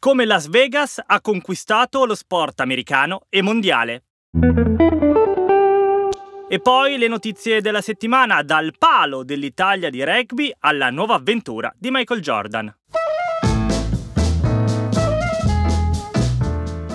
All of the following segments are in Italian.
Come Las Vegas ha conquistato lo sport americano e mondiale. E poi le notizie della settimana, dal palo dell'Italia di rugby alla nuova avventura di Michael Jordan.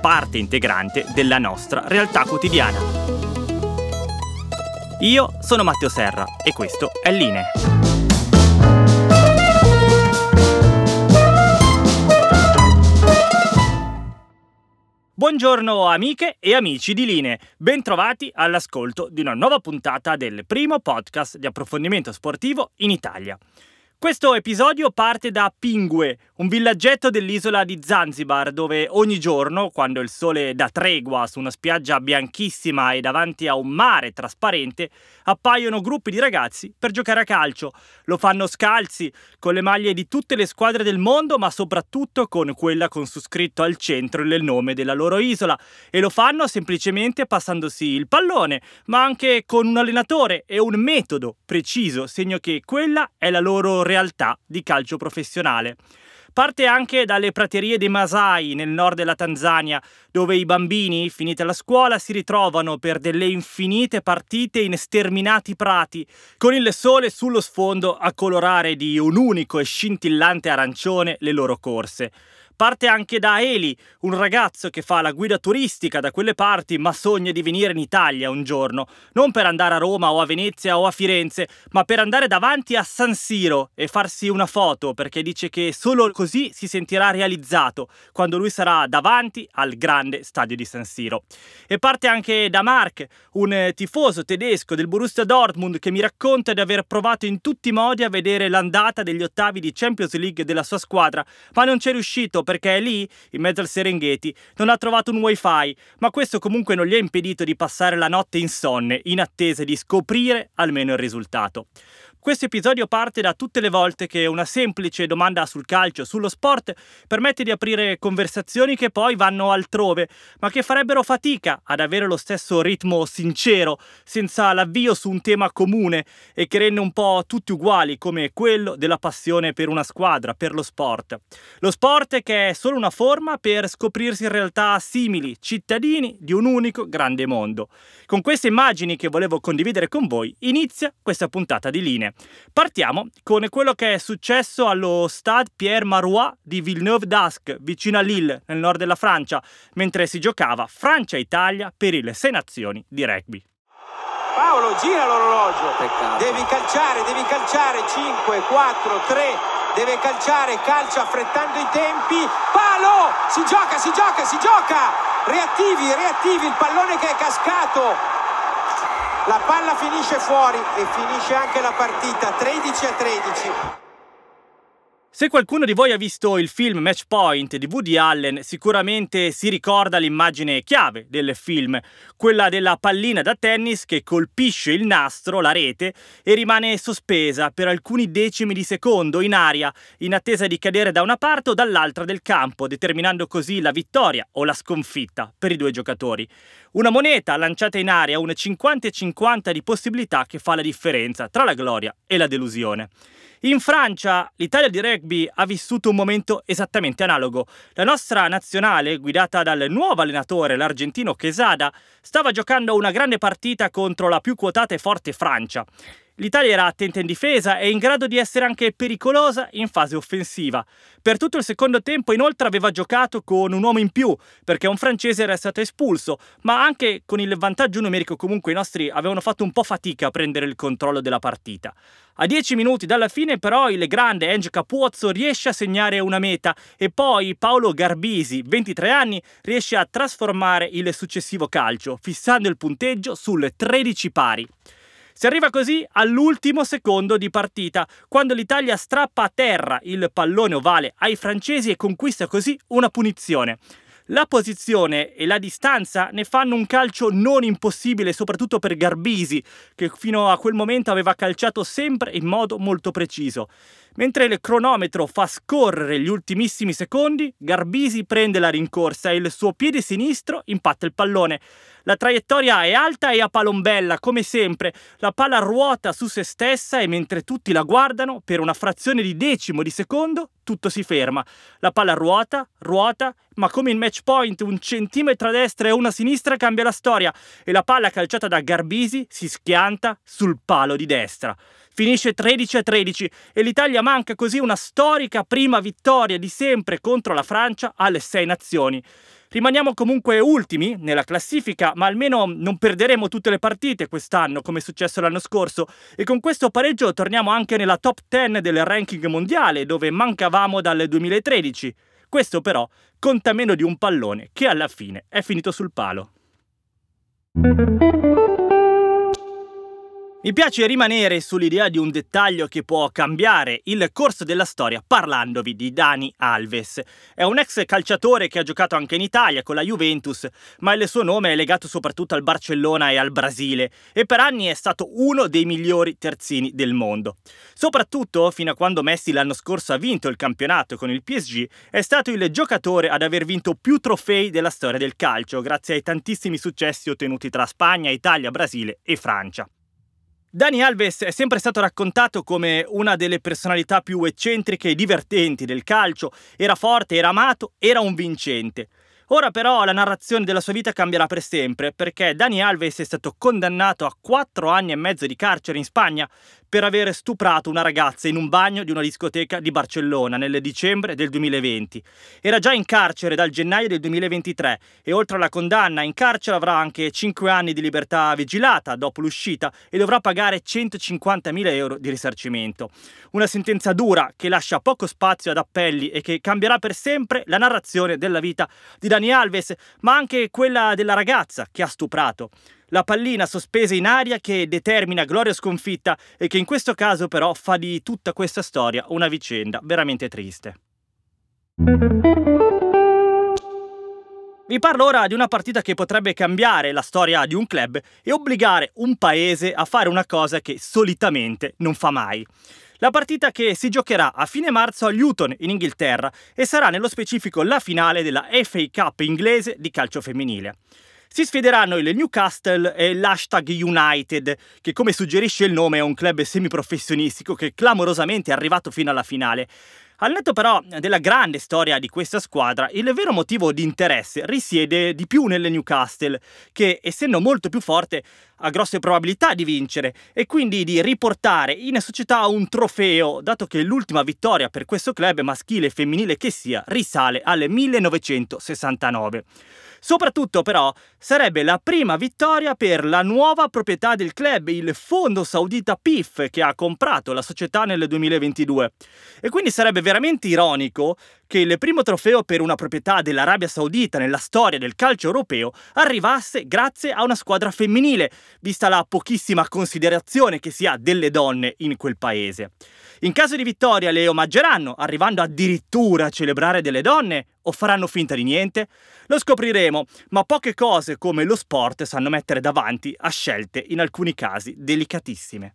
parte integrante della nostra realtà quotidiana. Io sono Matteo Serra e questo è Line. Buongiorno amiche e amici di Line, bentrovati all'ascolto di una nuova puntata del primo podcast di approfondimento sportivo in Italia. Questo episodio parte da Pingue, un villaggetto dell'isola di Zanzibar, dove ogni giorno, quando il sole dà tregua su una spiaggia bianchissima e davanti a un mare trasparente, appaiono gruppi di ragazzi per giocare a calcio. Lo fanno scalzi, con le maglie di tutte le squadre del mondo, ma soprattutto con quella con su scritto al centro il nome della loro isola. E lo fanno semplicemente passandosi il pallone, ma anche con un allenatore e un metodo preciso, segno che quella è la loro realtà di calcio professionale. Parte anche dalle praterie dei Masai nel nord della Tanzania, dove i bambini, finita la scuola, si ritrovano per delle infinite partite in sterminati prati, con il sole sullo sfondo a colorare di un unico e scintillante arancione le loro corse. Parte anche da Eli, un ragazzo che fa la guida turistica da quelle parti ma sogna di venire in Italia un giorno, non per andare a Roma o a Venezia o a Firenze, ma per andare davanti a San Siro e farsi una foto perché dice che solo così si sentirà realizzato quando lui sarà davanti al grande stadio di San Siro. E parte anche da Mark, un tifoso tedesco del Borussia Dortmund che mi racconta di aver provato in tutti i modi a vedere l'andata degli ottavi di Champions League della sua squadra, ma non c'è riuscito perché lì, in mezzo al Serengeti, non ha trovato un wifi, ma questo comunque non gli ha impedito di passare la notte insonne in attesa di scoprire almeno il risultato. Questo episodio parte da tutte le volte che una semplice domanda sul calcio, sullo sport, permette di aprire conversazioni che poi vanno altrove, ma che farebbero fatica ad avere lo stesso ritmo sincero, senza l'avvio su un tema comune e che rende un po' tutti uguali, come quello della passione per una squadra, per lo sport. Lo sport che è solo una forma per scoprirsi in realtà simili, cittadini di un unico grande mondo. Con queste immagini che volevo condividere con voi, inizia questa puntata di Partiamo con quello che è successo allo Stade Pierre Marois di Villeneuve d'Ascq, vicino a Lille, nel nord della Francia, mentre si giocava Francia-Italia per il Sei Nazioni di rugby. Paolo, gira l'orologio. Peccato. Devi calciare, devi calciare. 5, 4, 3. Deve calciare, calcia affrettando i tempi. Palo! Si gioca, si gioca, si gioca! Reattivi, reattivi, il pallone che è cascato. La palla finisce fuori e finisce anche la partita 13 a 13. Se qualcuno di voi ha visto il film Match Point di Woody Allen, sicuramente si ricorda l'immagine chiave del film, quella della pallina da tennis che colpisce il nastro, la rete, e rimane sospesa per alcuni decimi di secondo in aria, in attesa di cadere da una parte o dall'altra del campo, determinando così la vittoria o la sconfitta per i due giocatori. Una moneta lanciata in aria, un 50 e 50 di possibilità che fa la differenza tra la gloria e la delusione. In Francia l'Italia di rugby ha vissuto un momento esattamente analogo. La nostra nazionale, guidata dal nuovo allenatore, l'argentino Quesada, stava giocando una grande partita contro la più quotata e forte Francia. L'Italia era attenta in difesa e in grado di essere anche pericolosa in fase offensiva. Per tutto il secondo tempo inoltre aveva giocato con un uomo in più, perché un francese era stato espulso, ma anche con il vantaggio numerico comunque i nostri avevano fatto un po' fatica a prendere il controllo della partita. A 10 minuti dalla fine però il grande Enge Capuozzo riesce a segnare una meta e poi Paolo Garbisi, 23 anni, riesce a trasformare il successivo calcio, fissando il punteggio sulle 13 pari. Si arriva così all'ultimo secondo di partita, quando l'Italia strappa a terra il pallone ovale ai francesi e conquista così una punizione. La posizione e la distanza ne fanno un calcio non impossibile, soprattutto per Garbisi, che fino a quel momento aveva calciato sempre in modo molto preciso. Mentre il cronometro fa scorrere gli ultimissimi secondi, Garbisi prende la rincorsa e il suo piede sinistro impatta il pallone. La traiettoria è alta e a palombella, come sempre. La palla ruota su se stessa e mentre tutti la guardano, per una frazione di decimo di secondo, tutto si ferma. La palla ruota, ruota, ma come in match point un centimetro a destra e una a sinistra cambia la storia e la palla calciata da Garbisi si schianta sul palo di destra. Finisce 13 a 13 e l'Italia manca così una storica prima vittoria di sempre contro la Francia alle sei nazioni. Rimaniamo comunque ultimi nella classifica, ma almeno non perderemo tutte le partite quest'anno come è successo l'anno scorso e con questo pareggio torniamo anche nella top 10 del ranking mondiale dove mancavamo dal 2013. Questo però conta meno di un pallone che alla fine è finito sul palo. Mi piace rimanere sull'idea di un dettaglio che può cambiare il corso della storia parlandovi di Dani Alves. È un ex calciatore che ha giocato anche in Italia con la Juventus, ma il suo nome è legato soprattutto al Barcellona e al Brasile e per anni è stato uno dei migliori terzini del mondo. Soprattutto fino a quando Messi l'anno scorso ha vinto il campionato con il PSG, è stato il giocatore ad aver vinto più trofei della storia del calcio, grazie ai tantissimi successi ottenuti tra Spagna, Italia, Brasile e Francia. Dani Alves è sempre stato raccontato come una delle personalità più eccentriche e divertenti del calcio, era forte, era amato, era un vincente. Ora però la narrazione della sua vita cambierà per sempre, perché Dani Alves è stato condannato a 4 anni e mezzo di carcere in Spagna per aver stuprato una ragazza in un bagno di una discoteca di Barcellona nel dicembre del 2020. Era già in carcere dal gennaio del 2023 e oltre alla condanna in carcere avrà anche 5 anni di libertà vigilata dopo l'uscita e dovrà pagare 150.000 euro di risarcimento. Una sentenza dura che lascia poco spazio ad appelli e che cambierà per sempre la narrazione della vita di Dani Alves, ma anche quella della ragazza che ha stuprato la pallina sospesa in aria che determina gloria sconfitta e che in questo caso però fa di tutta questa storia una vicenda veramente triste. Vi parlo ora di una partita che potrebbe cambiare la storia di un club e obbligare un paese a fare una cosa che solitamente non fa mai. La partita che si giocherà a fine marzo a Luton in Inghilterra e sarà nello specifico la finale della FA Cup inglese di calcio femminile si sfideranno il Newcastle e l'Hashtag United, che come suggerisce il nome è un club semiprofessionistico che clamorosamente è arrivato fino alla finale. Al netto però della grande storia di questa squadra, il vero motivo di interesse risiede di più nelle Newcastle, che essendo molto più forte ha grosse probabilità di vincere e quindi di riportare in società un trofeo, dato che l'ultima vittoria per questo club maschile e femminile che sia risale al 1969. Soprattutto però sarebbe la prima vittoria per la nuova proprietà del club, il fondo saudita PIF che ha comprato la società nel 2022. E quindi sarebbe veramente ironico che il primo trofeo per una proprietà dell'Arabia Saudita nella storia del calcio europeo arrivasse grazie a una squadra femminile, vista la pochissima considerazione che si ha delle donne in quel paese. In caso di vittoria le omaggeranno, arrivando addirittura a celebrare delle donne, o faranno finta di niente? Lo scopriremo, ma poche cose come lo sport sanno mettere davanti a scelte in alcuni casi delicatissime.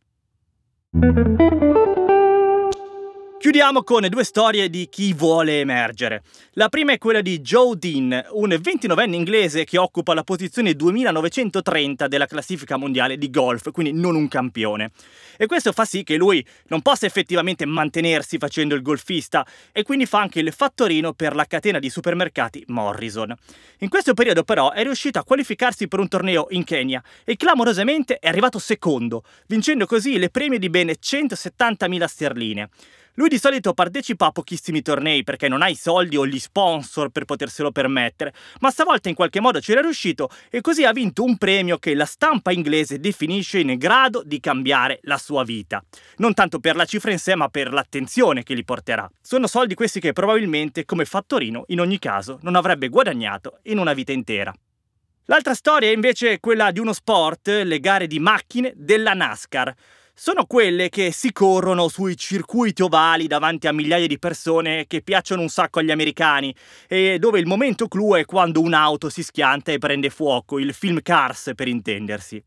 Chiudiamo con due storie di chi vuole emergere. La prima è quella di Joe Dean, un 29enne inglese che occupa la posizione 2930 della classifica mondiale di golf, quindi non un campione. E questo fa sì che lui non possa effettivamente mantenersi facendo il golfista e quindi fa anche il fattorino per la catena di supermercati Morrison. In questo periodo però è riuscito a qualificarsi per un torneo in Kenya e clamorosamente è arrivato secondo, vincendo così le premie di ben 170.000 sterline. Lui di solito partecipa a pochissimi tornei perché non ha i soldi o gli sponsor per poterselo permettere, ma stavolta in qualche modo c'era riuscito e così ha vinto un premio che la stampa inglese definisce in grado di cambiare la sua vita. Non tanto per la cifra in sé, ma per l'attenzione che gli porterà. Sono soldi questi che probabilmente, come fattorino, in ogni caso non avrebbe guadagnato in una vita intera. L'altra storia è invece quella di uno sport, le gare di macchine della NASCAR sono quelle che si corrono sui circuiti ovali davanti a migliaia di persone che piacciono un sacco agli americani e dove il momento clou è quando un'auto si schianta e prende fuoco, il film Cars per intendersi.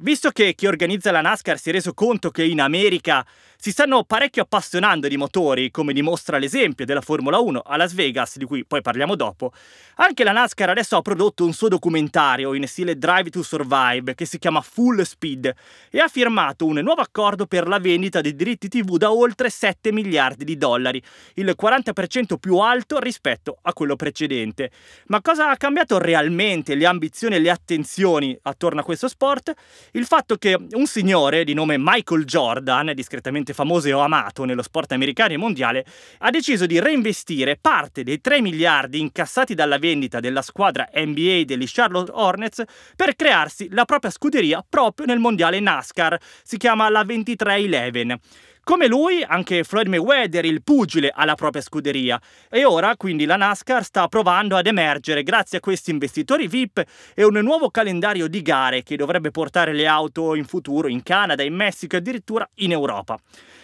Visto che chi organizza la NASCAR si è reso conto che in America si stanno parecchio appassionando di motori, come dimostra l'esempio della Formula 1 a Las Vegas, di cui poi parliamo dopo, anche la NASCAR adesso ha prodotto un suo documentario in stile Drive to Survive che si chiama Full Speed e ha firmato un nuovo accordo per la vendita dei diritti TV da oltre 7 miliardi di dollari, il 40% più alto rispetto a quello precedente. Ma cosa ha cambiato realmente le ambizioni e le attenzioni attorno a questo sport? Il fatto che un signore di nome Michael Jordan, discretamente famoso e amato nello sport americano e mondiale, ha deciso di reinvestire parte dei 3 miliardi incassati dalla vendita della squadra NBA degli Charlotte Hornets per crearsi la propria scuderia proprio nel mondiale NASCAR. Si chiama la 2311. Come lui, anche Floyd Mayweather, il pugile, ha la propria scuderia e ora quindi la NASCAR sta provando ad emergere grazie a questi investitori VIP e un nuovo calendario di gare che dovrebbe portare le auto in futuro in Canada, in Messico e addirittura in Europa.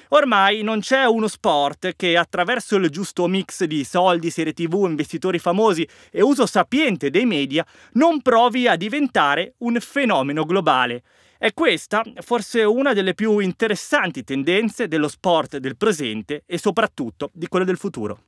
Ormai non c'è uno sport che attraverso il giusto mix di soldi, serie tv, investitori famosi e uso sapiente dei media non provi a diventare un fenomeno globale. È questa forse una delle più interessanti tendenze dello sport del presente e soprattutto di quello del futuro.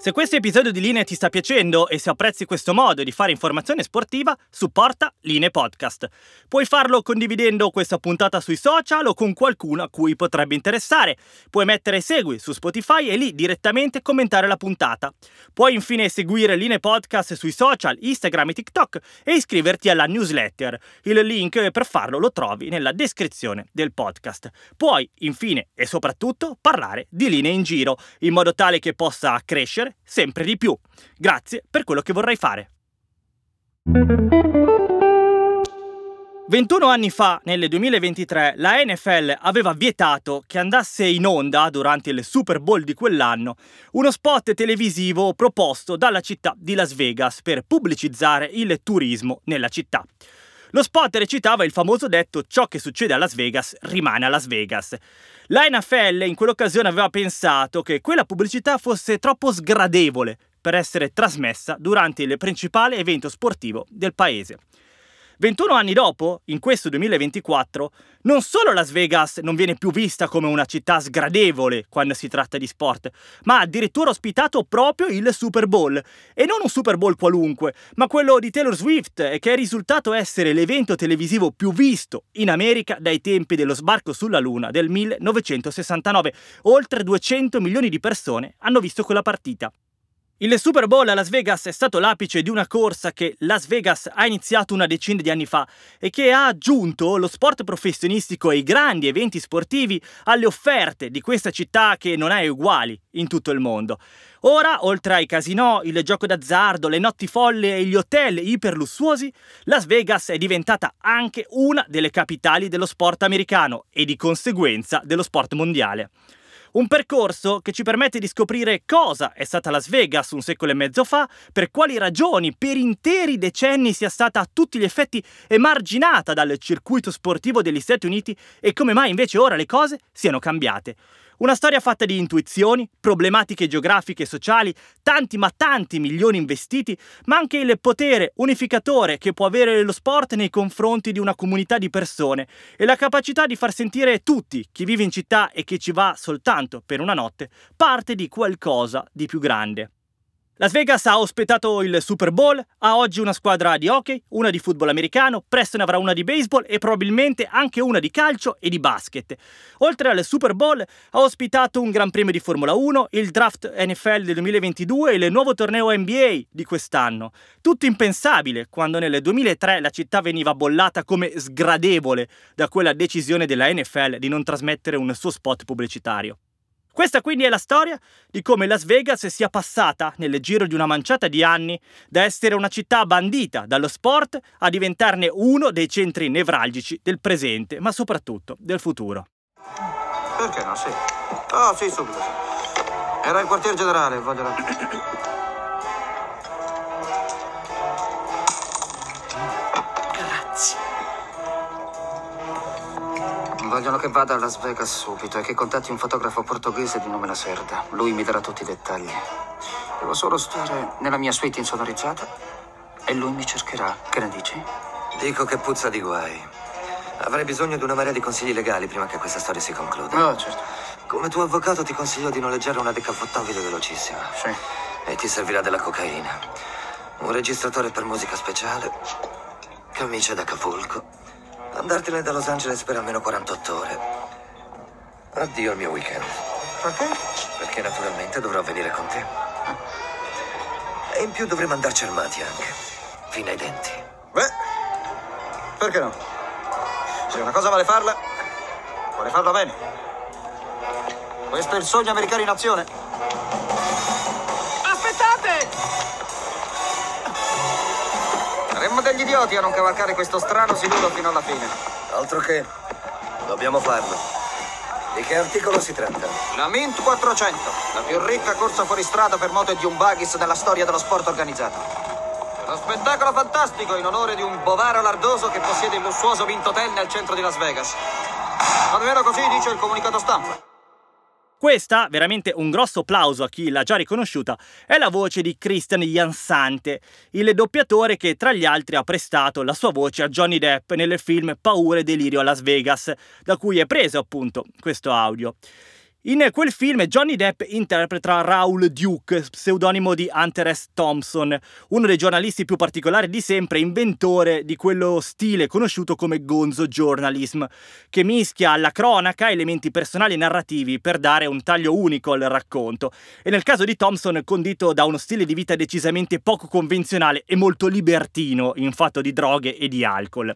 Se questo episodio di Linee ti sta piacendo e se apprezzi questo modo di fare informazione sportiva, supporta Linee Podcast. Puoi farlo condividendo questa puntata sui social o con qualcuno a cui potrebbe interessare. Puoi mettere segui su Spotify e lì direttamente commentare la puntata. Puoi infine seguire Linee Podcast sui social, Instagram e TikTok e iscriverti alla newsletter. Il link per farlo lo trovi nella descrizione del podcast. Puoi infine e soprattutto parlare di linee in giro in modo tale che possa crescere sempre di più. Grazie per quello che vorrai fare. 21 anni fa, nel 2023, la NFL aveva vietato che andasse in onda, durante il Super Bowl di quell'anno, uno spot televisivo proposto dalla città di Las Vegas per pubblicizzare il turismo nella città. Lo spot recitava il famoso detto ciò che succede a Las Vegas rimane a Las Vegas. La NFL in quell'occasione aveva pensato che quella pubblicità fosse troppo sgradevole per essere trasmessa durante il principale evento sportivo del paese. 21 anni dopo, in questo 2024, non solo Las Vegas non viene più vista come una città sgradevole quando si tratta di sport, ma ha addirittura ospitato proprio il Super Bowl. E non un Super Bowl qualunque, ma quello di Taylor Swift, che è risultato essere l'evento televisivo più visto in America dai tempi dello sbarco sulla Luna del 1969. Oltre 200 milioni di persone hanno visto quella partita. Il Super Bowl a Las Vegas è stato l'apice di una corsa che Las Vegas ha iniziato una decina di anni fa e che ha aggiunto lo sport professionistico e i grandi eventi sportivi alle offerte di questa città che non ha uguali in tutto il mondo. Ora, oltre ai casinò, il gioco d'azzardo, le notti folle e gli hotel iperlussuosi, Las Vegas è diventata anche una delle capitali dello sport americano e di conseguenza dello sport mondiale. Un percorso che ci permette di scoprire cosa è stata Las Vegas un secolo e mezzo fa, per quali ragioni per interi decenni sia stata a tutti gli effetti emarginata dal circuito sportivo degli Stati Uniti e come mai invece ora le cose siano cambiate. Una storia fatta di intuizioni, problematiche geografiche e sociali, tanti ma tanti milioni investiti, ma anche il potere unificatore che può avere lo sport nei confronti di una comunità di persone e la capacità di far sentire tutti, chi vive in città e chi ci va soltanto per una notte, parte di qualcosa di più grande. Las Vegas ha ospitato il Super Bowl, ha oggi una squadra di hockey, una di football americano, presto ne avrà una di baseball e probabilmente anche una di calcio e di basket. Oltre al Super Bowl ha ospitato un Gran Premio di Formula 1, il draft NFL del 2022 e il nuovo torneo NBA di quest'anno. Tutto impensabile quando nel 2003 la città veniva bollata come sgradevole da quella decisione della NFL di non trasmettere un suo spot pubblicitario. Questa quindi è la storia di come Las Vegas sia passata, nel giro di una manciata di anni, da essere una città bandita dallo sport a diventarne uno dei centri nevralgici del presente, ma soprattutto del futuro. Perché no? Sì. Oh, sì, subito. Era il quartier generale, voglio Vogliono che vada a Las Vegas subito e che contatti un fotografo portoghese di nome Lacerda. Lui mi darà tutti i dettagli. Devo solo stare nella mia suite insonorizzata e lui mi cercherà. Che ne dici? Dico che puzza di guai. Avrei bisogno di una marea di consigli legali prima che questa storia si concluda. Oh, certo. Come tuo avvocato ti consiglio di noleggiare una decappottabile velocissima. Sì. E ti servirà della cocaina. Un registratore per musica speciale. Camicia d'Acapulco Andartene da Los Angeles per almeno 48 ore. Addio al mio weekend. Perché? Perché naturalmente dovrò venire con te. E in più dovremo andarci armati anche. Fino ai denti. Beh, perché no? Se una cosa vuole farla, vuole farla bene. Questo è il sogno americano in azione. Saremmo degli idioti a non cavalcare questo strano siluro fino alla fine. Altro che. Dobbiamo farlo. Di che articolo si tratta? La Mint 400, la più ricca corsa fuori strada per moto e di un buggies nella storia dello sport organizzato. Uno spettacolo fantastico in onore di un bovaro lardoso che possiede il lussuoso Mint Hotel nel centro di Las Vegas. Almeno così dice il comunicato stampa. Questa, veramente un grosso applauso a chi l'ha già riconosciuta, è la voce di Christian Jansante, il doppiatore che tra gli altri ha prestato la sua voce a Johnny Depp nel film Paura e delirio a Las Vegas, da cui è preso appunto questo audio. In quel film Johnny Depp interpreta Raul Duke, pseudonimo di Hunter S. Thompson, uno dei giornalisti più particolari di sempre, inventore di quello stile conosciuto come gonzo journalism, che mischia alla cronaca elementi personali e narrativi per dare un taglio unico al racconto, e nel caso di Thompson condito da uno stile di vita decisamente poco convenzionale e molto libertino in fatto di droghe e di alcol.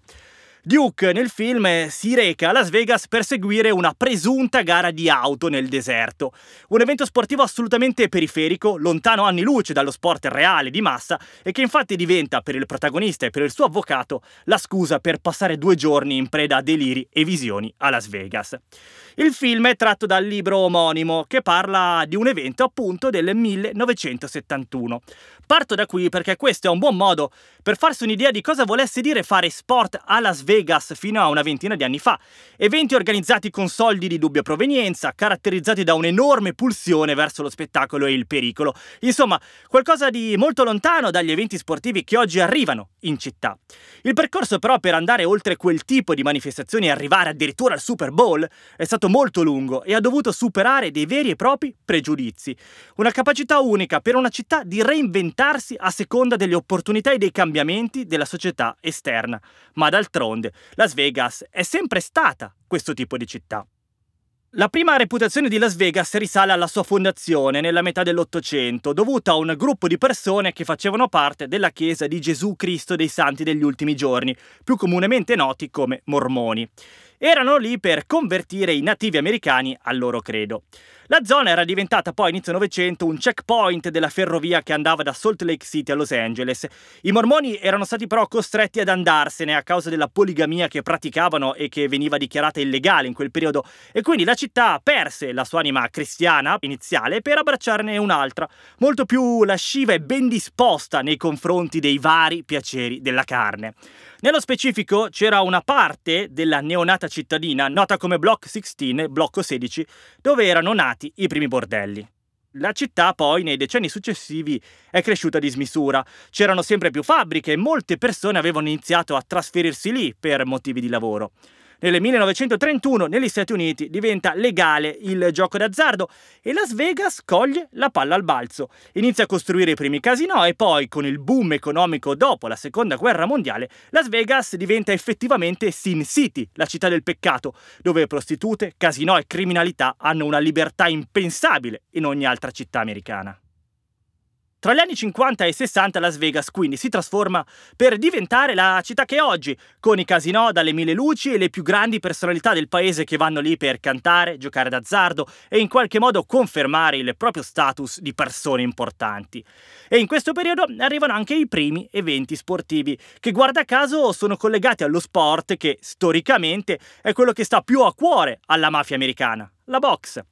Duke nel film si reca a Las Vegas per seguire una presunta gara di auto nel deserto. Un evento sportivo assolutamente periferico, lontano anni luce dallo sport reale di massa e che infatti diventa per il protagonista e per il suo avvocato la scusa per passare due giorni in preda a deliri e visioni a Las Vegas. Il film è tratto dal libro omonimo che parla di un evento appunto del 1971. Parto da qui perché questo è un buon modo per farsi un'idea di cosa volesse dire fare sport a Las Vegas fino a una ventina di anni fa. Eventi organizzati con soldi di dubbia provenienza, caratterizzati da un'enorme pulsione verso lo spettacolo e il pericolo. Insomma, qualcosa di molto lontano dagli eventi sportivi che oggi arrivano in città. Il percorso però per andare oltre quel tipo di manifestazioni e arrivare addirittura al Super Bowl è stato molto lungo e ha dovuto superare dei veri e propri pregiudizi. Una capacità unica per una città di reinventarsi a seconda delle opportunità e dei cambiamenti della società esterna. Ma d'altronde, Las Vegas è sempre stata questo tipo di città. La prima reputazione di Las Vegas risale alla sua fondazione nella metà dell'Ottocento, dovuta a un gruppo di persone che facevano parte della Chiesa di Gesù Cristo dei Santi degli Ultimi Giorni, più comunemente noti come mormoni. Erano lì per convertire i nativi americani al loro credo. La zona era diventata poi inizio Novecento un checkpoint della ferrovia che andava da Salt Lake City a Los Angeles. I mormoni erano stati però costretti ad andarsene a causa della poligamia che praticavano e che veniva dichiarata illegale in quel periodo e quindi la città perse la sua anima cristiana iniziale per abbracciarne un'altra, molto più lasciva e ben disposta nei confronti dei vari piaceri della carne. Nello specifico c'era una parte della neonata cittadina, nota come Block 16, blocco 16, dove erano nati i primi bordelli. La città poi nei decenni successivi è cresciuta a dismisura, c'erano sempre più fabbriche e molte persone avevano iniziato a trasferirsi lì per motivi di lavoro. Nel 1931 negli Stati Uniti diventa legale il gioco d'azzardo e Las Vegas coglie la palla al balzo. Inizia a costruire i primi casinò e poi, con il boom economico dopo la seconda guerra mondiale, Las Vegas diventa effettivamente Sin City, la città del peccato, dove prostitute, casinò e criminalità hanno una libertà impensabile in ogni altra città americana. Tra gli anni 50 e 60 Las Vegas quindi si trasforma per diventare la città che è oggi, con i casinò dalle mille luci e le più grandi personalità del paese che vanno lì per cantare, giocare d'azzardo e in qualche modo confermare il proprio status di persone importanti. E in questo periodo arrivano anche i primi eventi sportivi, che guarda caso sono collegati allo sport che storicamente è quello che sta più a cuore alla mafia americana, la box.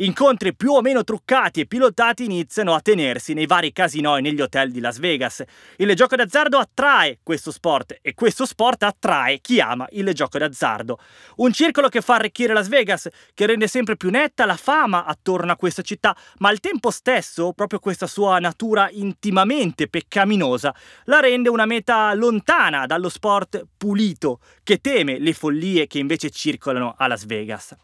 Incontri più o meno truccati e pilotati iniziano a tenersi nei vari casinò e negli hotel di Las Vegas. Il gioco d'azzardo attrae questo sport e questo sport attrae chi ama il gioco d'azzardo. Un circolo che fa arricchire Las Vegas, che rende sempre più netta la fama attorno a questa città, ma al tempo stesso, proprio questa sua natura intimamente peccaminosa, la rende una meta lontana dallo sport pulito, che teme le follie che invece circolano a Las Vegas.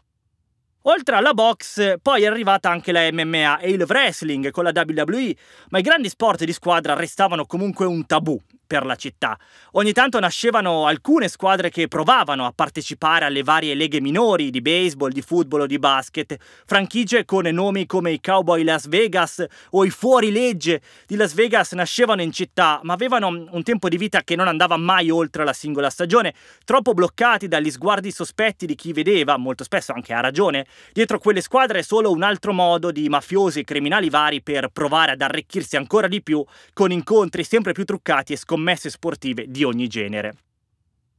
Oltre alla box, poi è arrivata anche la MMA e il wrestling con la WWE, ma i grandi sport di squadra restavano comunque un tabù per la città. Ogni tanto nascevano alcune squadre che provavano a partecipare alle varie leghe minori di baseball, di football o di basket, franchigie con nomi come i Cowboy Las Vegas o i Fuorilegge di Las Vegas nascevano in città, ma avevano un tempo di vita che non andava mai oltre la singola stagione, troppo bloccati dagli sguardi sospetti di chi vedeva, molto spesso anche a ragione, dietro quelle squadre solo un altro modo di mafiosi e criminali vari per provare ad arricchirsi ancora di più con incontri sempre più truccati e scoperti scommesse sportive di ogni genere.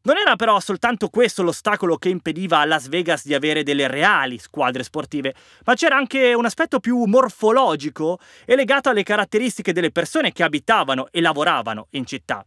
Non era però soltanto questo l'ostacolo che impediva a Las Vegas di avere delle reali squadre sportive, ma c'era anche un aspetto più morfologico e legato alle caratteristiche delle persone che abitavano e lavoravano in città.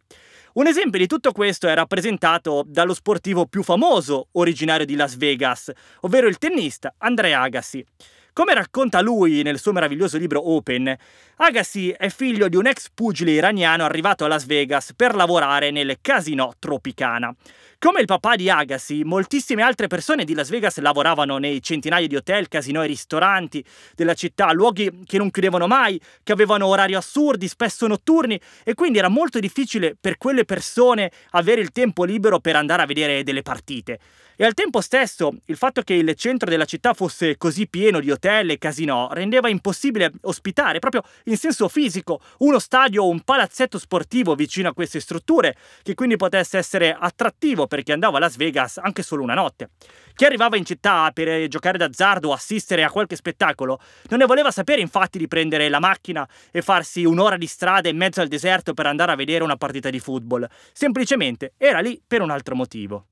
Un esempio di tutto questo è rappresentato dallo sportivo più famoso originario di Las Vegas, ovvero il tennista Andrea Agassi. Come racconta lui nel suo meraviglioso libro Open, Agassi è figlio di un ex pugile iraniano arrivato a Las Vegas per lavorare nel casino Tropicana. Come il papà di Agassi, moltissime altre persone di Las Vegas lavoravano nei centinaia di hotel, casino e ristoranti della città, luoghi che non chiudevano mai, che avevano orari assurdi, spesso notturni, e quindi era molto difficile per quelle persone avere il tempo libero per andare a vedere delle partite. E al tempo stesso, il fatto che il centro della città fosse così pieno di hotel e casinò rendeva impossibile ospitare, proprio in senso fisico, uno stadio o un palazzetto sportivo vicino a queste strutture, che quindi potesse essere attrattivo per chi andava a Las Vegas anche solo una notte. Chi arrivava in città per giocare d'azzardo o assistere a qualche spettacolo non ne voleva sapere infatti di prendere la macchina e farsi un'ora di strada in mezzo al deserto per andare a vedere una partita di football. Semplicemente era lì per un altro motivo.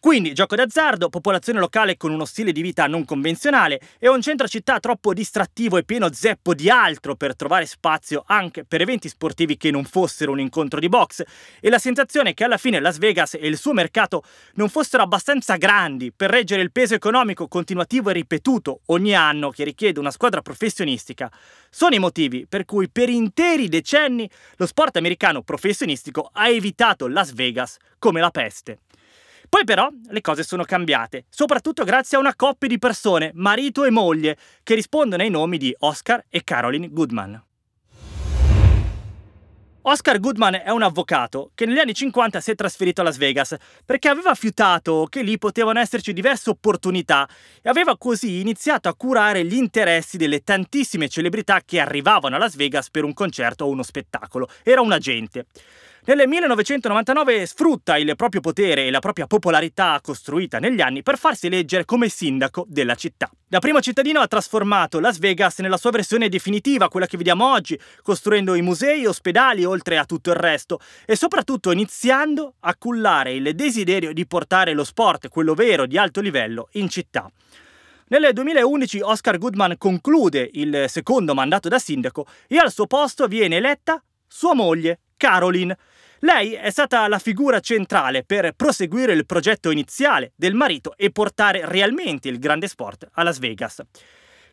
Quindi gioco d'azzardo, popolazione locale con uno stile di vita non convenzionale e un centro città troppo distrattivo e pieno zeppo di altro per trovare spazio anche per eventi sportivi che non fossero un incontro di box e la sensazione che alla fine Las Vegas e il suo mercato non fossero abbastanza grandi per reggere il peso economico continuativo e ripetuto ogni anno che richiede una squadra professionistica, sono i motivi per cui per interi decenni lo sport americano professionistico ha evitato Las Vegas come la peste. Poi però le cose sono cambiate, soprattutto grazie a una coppia di persone, marito e moglie, che rispondono ai nomi di Oscar e Caroline Goodman. Oscar Goodman è un avvocato che negli anni 50 si è trasferito a Las Vegas perché aveva fiutato che lì potevano esserci diverse opportunità e aveva così iniziato a curare gli interessi delle tantissime celebrità che arrivavano a Las Vegas per un concerto o uno spettacolo. Era un agente. Nel 1999 sfrutta il proprio potere e la propria popolarità costruita negli anni per farsi eleggere come sindaco della città. Da primo cittadino ha trasformato Las Vegas nella sua versione definitiva, quella che vediamo oggi, costruendo i musei, ospedali oltre a tutto il resto e soprattutto iniziando a cullare il desiderio di portare lo sport, quello vero di alto livello, in città. Nel 2011 Oscar Goodman conclude il secondo mandato da sindaco e al suo posto viene eletta sua moglie, Caroline. Lei è stata la figura centrale per proseguire il progetto iniziale del marito e portare realmente il grande sport a Las Vegas.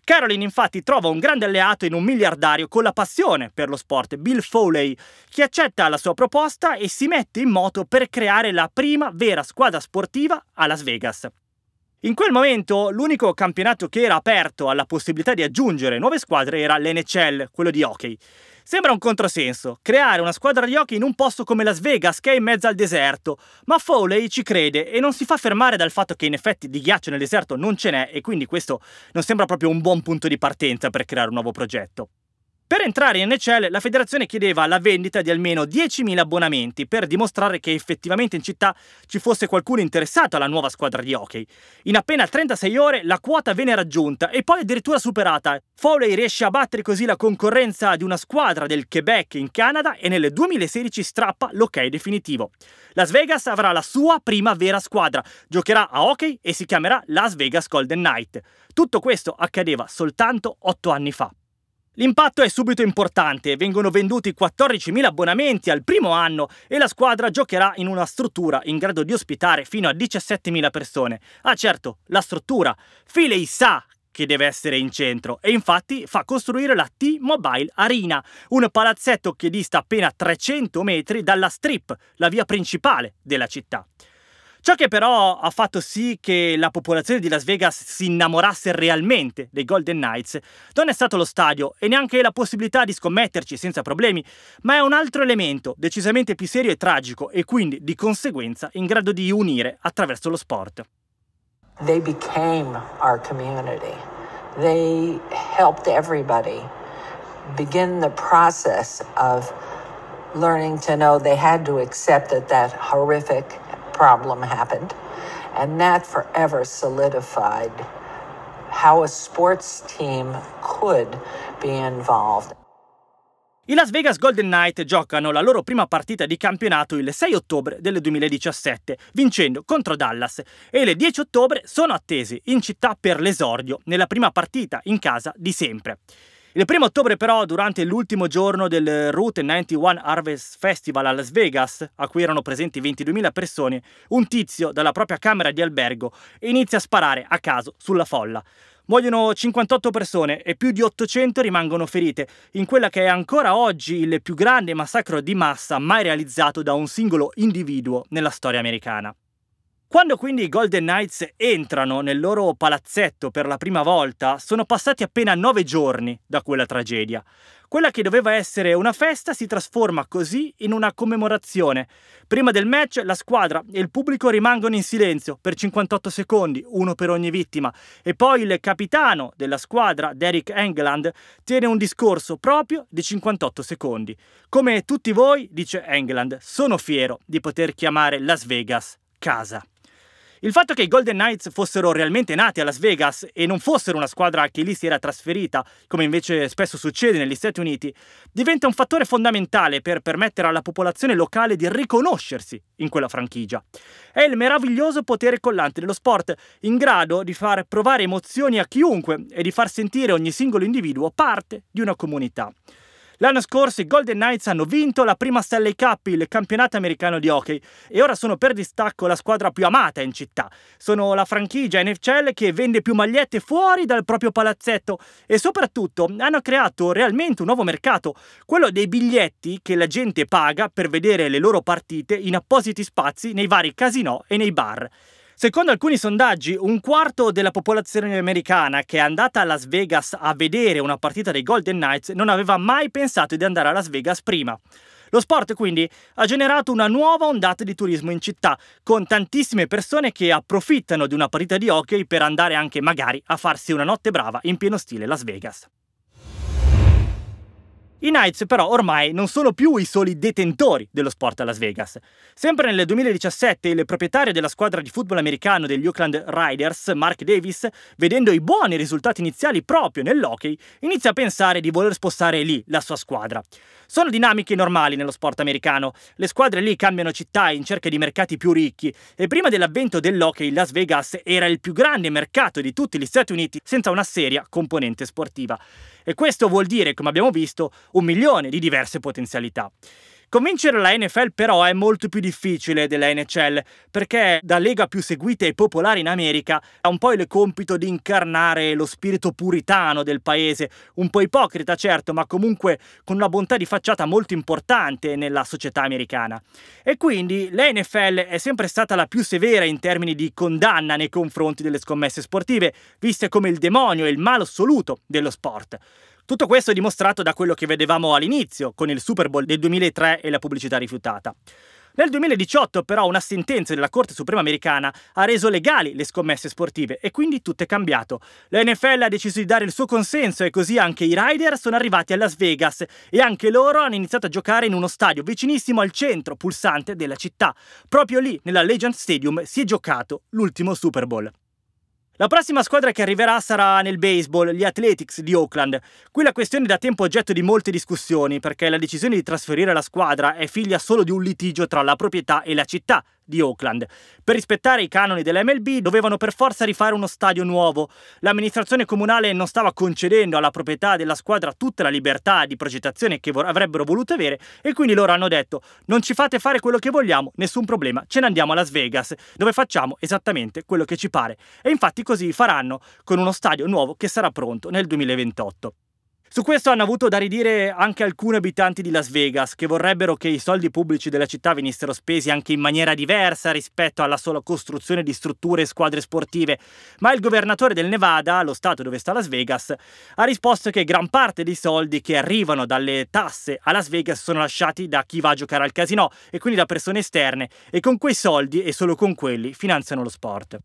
Caroline infatti trova un grande alleato in un miliardario con la passione per lo sport, Bill Foley, che accetta la sua proposta e si mette in moto per creare la prima vera squadra sportiva a Las Vegas. In quel momento l'unico campionato che era aperto alla possibilità di aggiungere nuove squadre era l'NCL, quello di hockey. Sembra un controsenso, creare una squadra di hockey in un posto come Las Vegas che è in mezzo al deserto, ma Foley ci crede e non si fa fermare dal fatto che in effetti di ghiaccio nel deserto non ce n'è e quindi questo non sembra proprio un buon punto di partenza per creare un nuovo progetto. Per entrare in NHL la federazione chiedeva la vendita di almeno 10.000 abbonamenti per dimostrare che effettivamente in città ci fosse qualcuno interessato alla nuova squadra di hockey. In appena 36 ore la quota venne raggiunta e poi addirittura superata. Foley riesce a battere così la concorrenza di una squadra del Quebec in Canada e nel 2016 strappa l'ok definitivo. Las Vegas avrà la sua prima vera squadra, giocherà a hockey e si chiamerà Las Vegas Golden Knight. Tutto questo accadeva soltanto 8 anni fa. L'impatto è subito importante, vengono venduti 14.000 abbonamenti al primo anno e la squadra giocherà in una struttura in grado di ospitare fino a 17.000 persone. Ah certo, la struttura. Filey sa che deve essere in centro e infatti fa costruire la T-Mobile Arena, un palazzetto che dista appena 300 metri dalla Strip, la via principale della città. Ciò che però ha fatto sì che la popolazione di Las Vegas si innamorasse realmente dei Golden Knights non è stato lo stadio e neanche la possibilità di scommetterci senza problemi, ma è un altro elemento decisamente più serio e tragico e quindi di conseguenza in grado di unire attraverso lo sport. They became our community. They helped everybody begin the process of learning to know they had to accept that that horrific problem happened. And that forever solidified how a sports team could be involved. I Las Vegas Golden Knight giocano la loro prima partita di campionato il 6 ottobre del 2017, vincendo contro Dallas, e il 10 ottobre sono attesi in città per l'esordio nella prima partita in casa di sempre. Il primo ottobre però, durante l'ultimo giorno del Route 91 Harvest Festival a Las Vegas, a cui erano presenti 22.000 persone, un tizio dalla propria camera di albergo inizia a sparare a caso sulla folla. Muoiono 58 persone e più di 800 rimangono ferite in quella che è ancora oggi il più grande massacro di massa mai realizzato da un singolo individuo nella storia americana. Quando quindi i Golden Knights entrano nel loro palazzetto per la prima volta, sono passati appena nove giorni da quella tragedia. Quella che doveva essere una festa si trasforma così in una commemorazione. Prima del match la squadra e il pubblico rimangono in silenzio per 58 secondi, uno per ogni vittima, e poi il capitano della squadra, Derek England, tiene un discorso proprio di 58 secondi. Come tutti voi, dice England, sono fiero di poter chiamare Las Vegas casa. Il fatto che i Golden Knights fossero realmente nati a Las Vegas e non fossero una squadra che lì si era trasferita, come invece spesso succede negli Stati Uniti, diventa un fattore fondamentale per permettere alla popolazione locale di riconoscersi in quella franchigia. È il meraviglioso potere collante dello sport, in grado di far provare emozioni a chiunque e di far sentire ogni singolo individuo parte di una comunità. L'anno scorso i Golden Knights hanno vinto la prima Stanley Cup, il campionato americano di hockey, e ora sono per distacco la squadra più amata in città. Sono la franchigia NHL che vende più magliette fuori dal proprio palazzetto e soprattutto hanno creato realmente un nuovo mercato, quello dei biglietti che la gente paga per vedere le loro partite in appositi spazi nei vari casinò e nei bar. Secondo alcuni sondaggi, un quarto della popolazione americana che è andata a Las Vegas a vedere una partita dei Golden Knights non aveva mai pensato di andare a Las Vegas prima. Lo sport quindi ha generato una nuova ondata di turismo in città, con tantissime persone che approfittano di una partita di hockey per andare anche magari a farsi una notte brava in pieno stile Las Vegas. I Knights però ormai non sono più i soli detentori dello sport a Las Vegas. Sempre nel 2017 il proprietario della squadra di football americano degli Oakland Riders, Mark Davis, vedendo i buoni risultati iniziali proprio nell'hockey, inizia a pensare di voler spostare lì la sua squadra. Sono dinamiche normali nello sport americano. Le squadre lì cambiano città in cerca di mercati più ricchi e prima dell'avvento dell'hockey Las Vegas era il più grande mercato di tutti gli Stati Uniti senza una seria componente sportiva. E questo vuol dire, come abbiamo visto, un milione di diverse potenzialità. Convincere la NFL però è molto più difficile della NHL, perché da lega più seguita e popolare in America ha un po' il compito di incarnare lo spirito puritano del paese, un po' ipocrita certo, ma comunque con una bontà di facciata molto importante nella società americana. E quindi la NFL è sempre stata la più severa in termini di condanna nei confronti delle scommesse sportive, viste come il demonio e il male assoluto dello sport. Tutto questo è dimostrato da quello che vedevamo all'inizio, con il Super Bowl del 2003 e la pubblicità rifiutata. Nel 2018 però una sentenza della Corte Suprema americana ha reso legali le scommesse sportive e quindi tutto è cambiato. La NFL ha deciso di dare il suo consenso e così anche i Rider sono arrivati a Las Vegas e anche loro hanno iniziato a giocare in uno stadio vicinissimo al centro pulsante della città. Proprio lì, nella Legend Stadium, si è giocato l'ultimo Super Bowl. La prossima squadra che arriverà sarà nel baseball, gli Athletics di Oakland. Qui la questione è da tempo oggetto di molte discussioni, perché la decisione di trasferire la squadra è figlia solo di un litigio tra la proprietà e la città, di Oakland. Per rispettare i canoni dell'MLB dovevano per forza rifare uno stadio nuovo. L'amministrazione comunale non stava concedendo alla proprietà della squadra tutta la libertà di progettazione che vor- avrebbero voluto avere e quindi loro hanno detto non ci fate fare quello che vogliamo, nessun problema, ce ne andiamo a Las Vegas dove facciamo esattamente quello che ci pare. E infatti così faranno con uno stadio nuovo che sarà pronto nel 2028. Su questo hanno avuto da ridire anche alcuni abitanti di Las Vegas che vorrebbero che i soldi pubblici della città venissero spesi anche in maniera diversa rispetto alla sola costruzione di strutture e squadre sportive, ma il governatore del Nevada, lo stato dove sta Las Vegas, ha risposto che gran parte dei soldi che arrivano dalle tasse a Las Vegas sono lasciati da chi va a giocare al casino e quindi da persone esterne e con quei soldi e solo con quelli finanziano lo sport.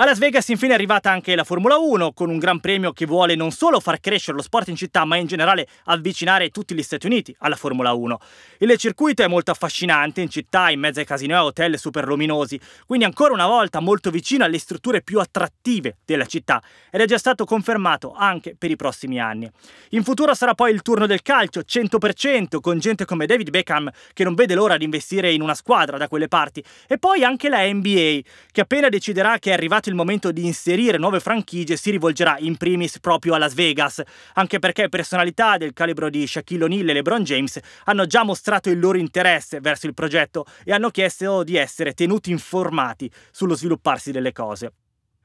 A Las Vegas infine è arrivata anche la Formula 1 con un gran premio che vuole non solo far crescere lo sport in città ma in generale avvicinare tutti gli Stati Uniti alla Formula 1. Il circuito è molto affascinante in città, in mezzo ai casino e hotel super luminosi, quindi ancora una volta molto vicino alle strutture più attrattive della città ed è già stato confermato anche per i prossimi anni. In futuro sarà poi il turno del calcio 100% con gente come David Beckham che non vede l'ora di investire in una squadra da quelle parti e poi anche la NBA che appena deciderà che è arrivato il momento di inserire nuove franchigie si rivolgerà in primis proprio a Las Vegas, anche perché personalità del calibro di Shaquille O'Neal e LeBron James hanno già mostrato il loro interesse verso il progetto e hanno chiesto di essere tenuti informati sullo svilupparsi delle cose.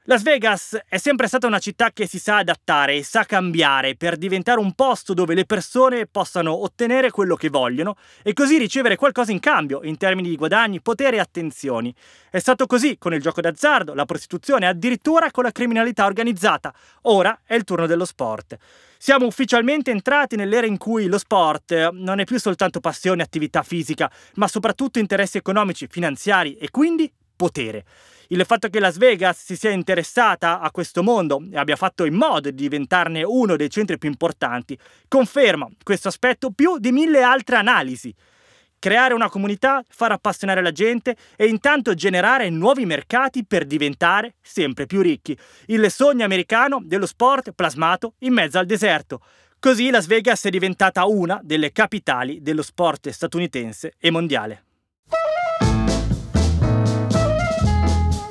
Las Vegas è sempre stata una città che si sa adattare e sa cambiare per diventare un posto dove le persone possano ottenere quello che vogliono e così ricevere qualcosa in cambio in termini di guadagni, potere e attenzioni. È stato così con il gioco d'azzardo, la prostituzione e addirittura con la criminalità organizzata. Ora è il turno dello sport. Siamo ufficialmente entrati nell'era in cui lo sport non è più soltanto passione e attività fisica, ma soprattutto interessi economici, finanziari e quindi potere. Il fatto che Las Vegas si sia interessata a questo mondo e abbia fatto in modo di diventarne uno dei centri più importanti conferma questo aspetto più di mille altre analisi. Creare una comunità, far appassionare la gente e intanto generare nuovi mercati per diventare sempre più ricchi. Il sogno americano dello sport plasmato in mezzo al deserto. Così Las Vegas è diventata una delle capitali dello sport statunitense e mondiale.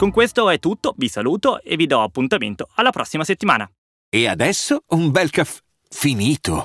Con questo è tutto, vi saluto e vi do appuntamento alla prossima settimana. E adesso un bel caffè finito.